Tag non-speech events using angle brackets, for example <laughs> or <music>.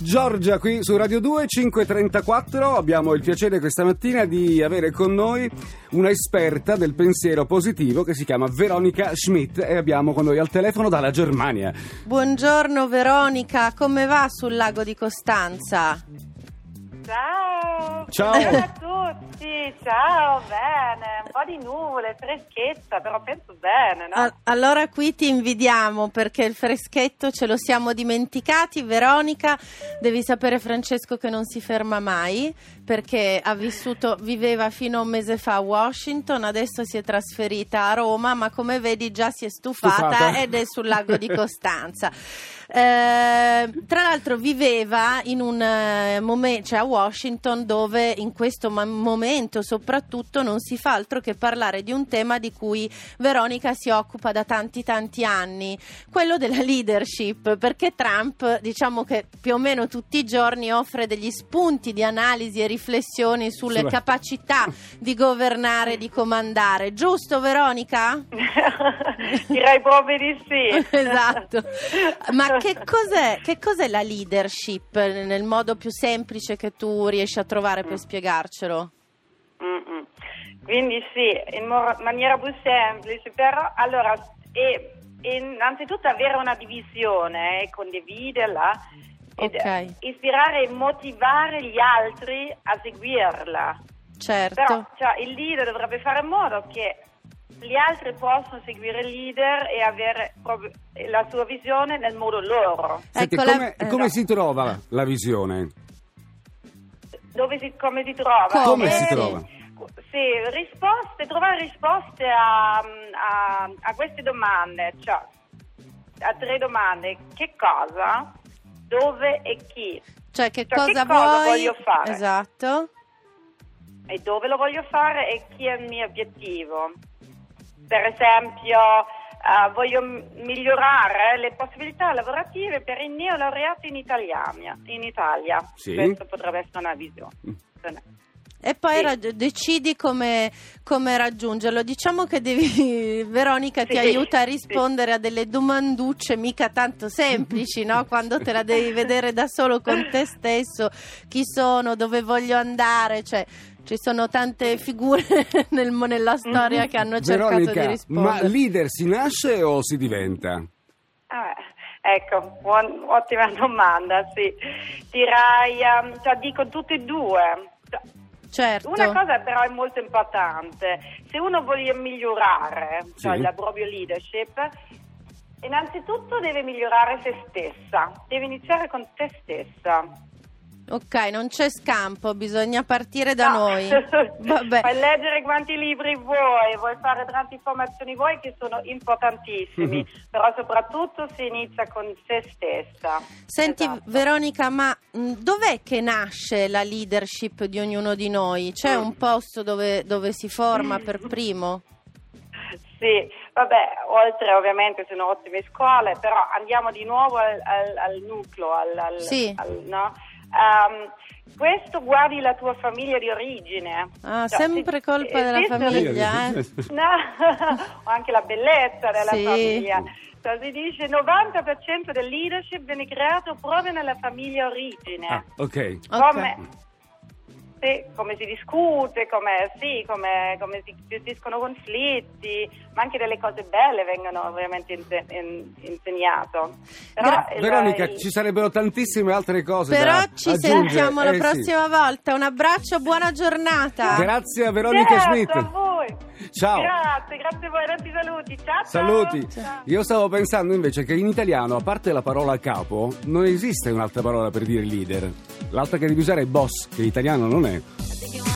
Giorgia qui su Radio 2 534 abbiamo il piacere questa mattina di avere con noi una esperta del pensiero positivo che si chiama Veronica Schmidt e abbiamo con noi al telefono dalla Germania. Buongiorno Veronica, come va sul lago di Costanza? Ciao! Ciao. A tutti, ciao, bene, un po' di nuvole, freschezza, però penso bene, no? A- allora qui ti invidiamo perché il freschetto ce lo siamo dimenticati. Veronica, devi sapere Francesco che non si ferma mai perché ha vissuto, viveva fino a un mese fa a Washington, adesso si è trasferita a Roma, ma come vedi già si è stufata, Stufata. ed è sul lago di Costanza. Eh, tra l'altro viveva in un eh, momento, cioè a Washington, dove in questo momento soprattutto non si fa altro che parlare di un tema di cui Veronica si occupa da tanti tanti anni, quello della leadership, perché Trump diciamo che più o meno tutti i giorni offre degli spunti di analisi e riflessioni sulle Sulla- capacità di governare, di comandare. Giusto Veronica? <laughs> Direi proprio di sì. <laughs> esatto. Ma che cos'è, che cos'è la leadership nel modo più semplice che tu riesci a trovare per spiegarcelo? Mm-mm. Quindi sì, in mo- maniera più semplice, però allora, e, e innanzitutto avere una divisione e condividerla, ed Ok. ispirare e motivare gli altri a seguirla. Certo. Però cioè, il leader dovrebbe fare in modo che gli altri possano seguire il leader e avere proprio la sua visione nel modo loro. Senti, Ecco la- come, eh, come no. si trova la visione? Dove si, come si trova? Come si Eh, trova? Sì, risposte, trovare risposte a, a- a queste domande, cioè a tre domande. Che cosa, dove e chi? Cioè, che Cioè, che cosa cosa vuoi? voglio fare? Esatto. e dove lo voglio fare e chi è il mio obiettivo. Per esempio, eh, voglio migliorare le possibilità lavorative per i neolaureati in Italia. In Italia. Sì. Questa potrebbe essere una visione. E poi Sì. rag- decidi come, come raggiungerlo. Diciamo che devi, <laughs> Veronica ti Sì, aiuta a sì. rispondere a delle domanducce mica tanto semplici, no? <laughs> Quando te la devi vedere da solo con te stesso, chi sono, dove voglio andare, cioè ci sono tante figure <laughs> nel nella storia che hanno cercato di Veronica, rispondere. ma leader si nasce o si diventa? Ah, ecco, buon- ottima domanda, sì. Direi, ehm, cioè, dico tutte e due. Cioè, Certo. Una cosa però è molto importante, se uno vuole migliorare cioè Sì. la propria leadership, innanzitutto deve migliorare se stessa, deve iniziare con te stessa. Ok, non c'è scampo, bisogna partire da No. noi. <laughs> Vabbè. Puoi leggere quanti libri vuoi, vuoi fare tante informazioni vuoi che sono importantissimi, Mhm. però soprattutto si inizia con se stessa. Senti Esatto. Veronica, ma mh, dov'è che nasce la leadership di ognuno di noi? C'è Mm. un posto dove, dove si forma per <laughs> primo? Sì, vabbè, oltre ovviamente sono ottime scuole, però andiamo di nuovo al, al- al nucleo, al, al- Sì. al- no? Ehm, questo guardi la tua famiglia di origine. Ah, Cioè, sempre si- colpa della esistono- famiglia, eh? <laughs> No, <laughs> o anche la bellezza della Sì. famiglia. Cioè, si dice il 90% del leadership viene creato proprio nella famiglia origine. Ah, ok. Ok. Come, sì, come si discute, come, sì, come, come si gestiscono conflitti, ma anche delle cose belle vengono ovviamente inse- in- insegnato. Però Gra- Veronica, il- ci sarebbero tantissime altre cose Però da ci aggiungere. sentiamo la Eh, sì. prossima volta. Un abbraccio, buona giornata. Grazie a Veronica Certo, Schmidt. Ciao. Grazie, grazie a voi, tanti saluti. Ciao, ciao. Saluti. Ciao. Io stavo pensando invece che in italiano, a parte la parola capo, non esiste un'altra parola per dire leader. L'altra che devi usare è boss, che in italiano non è.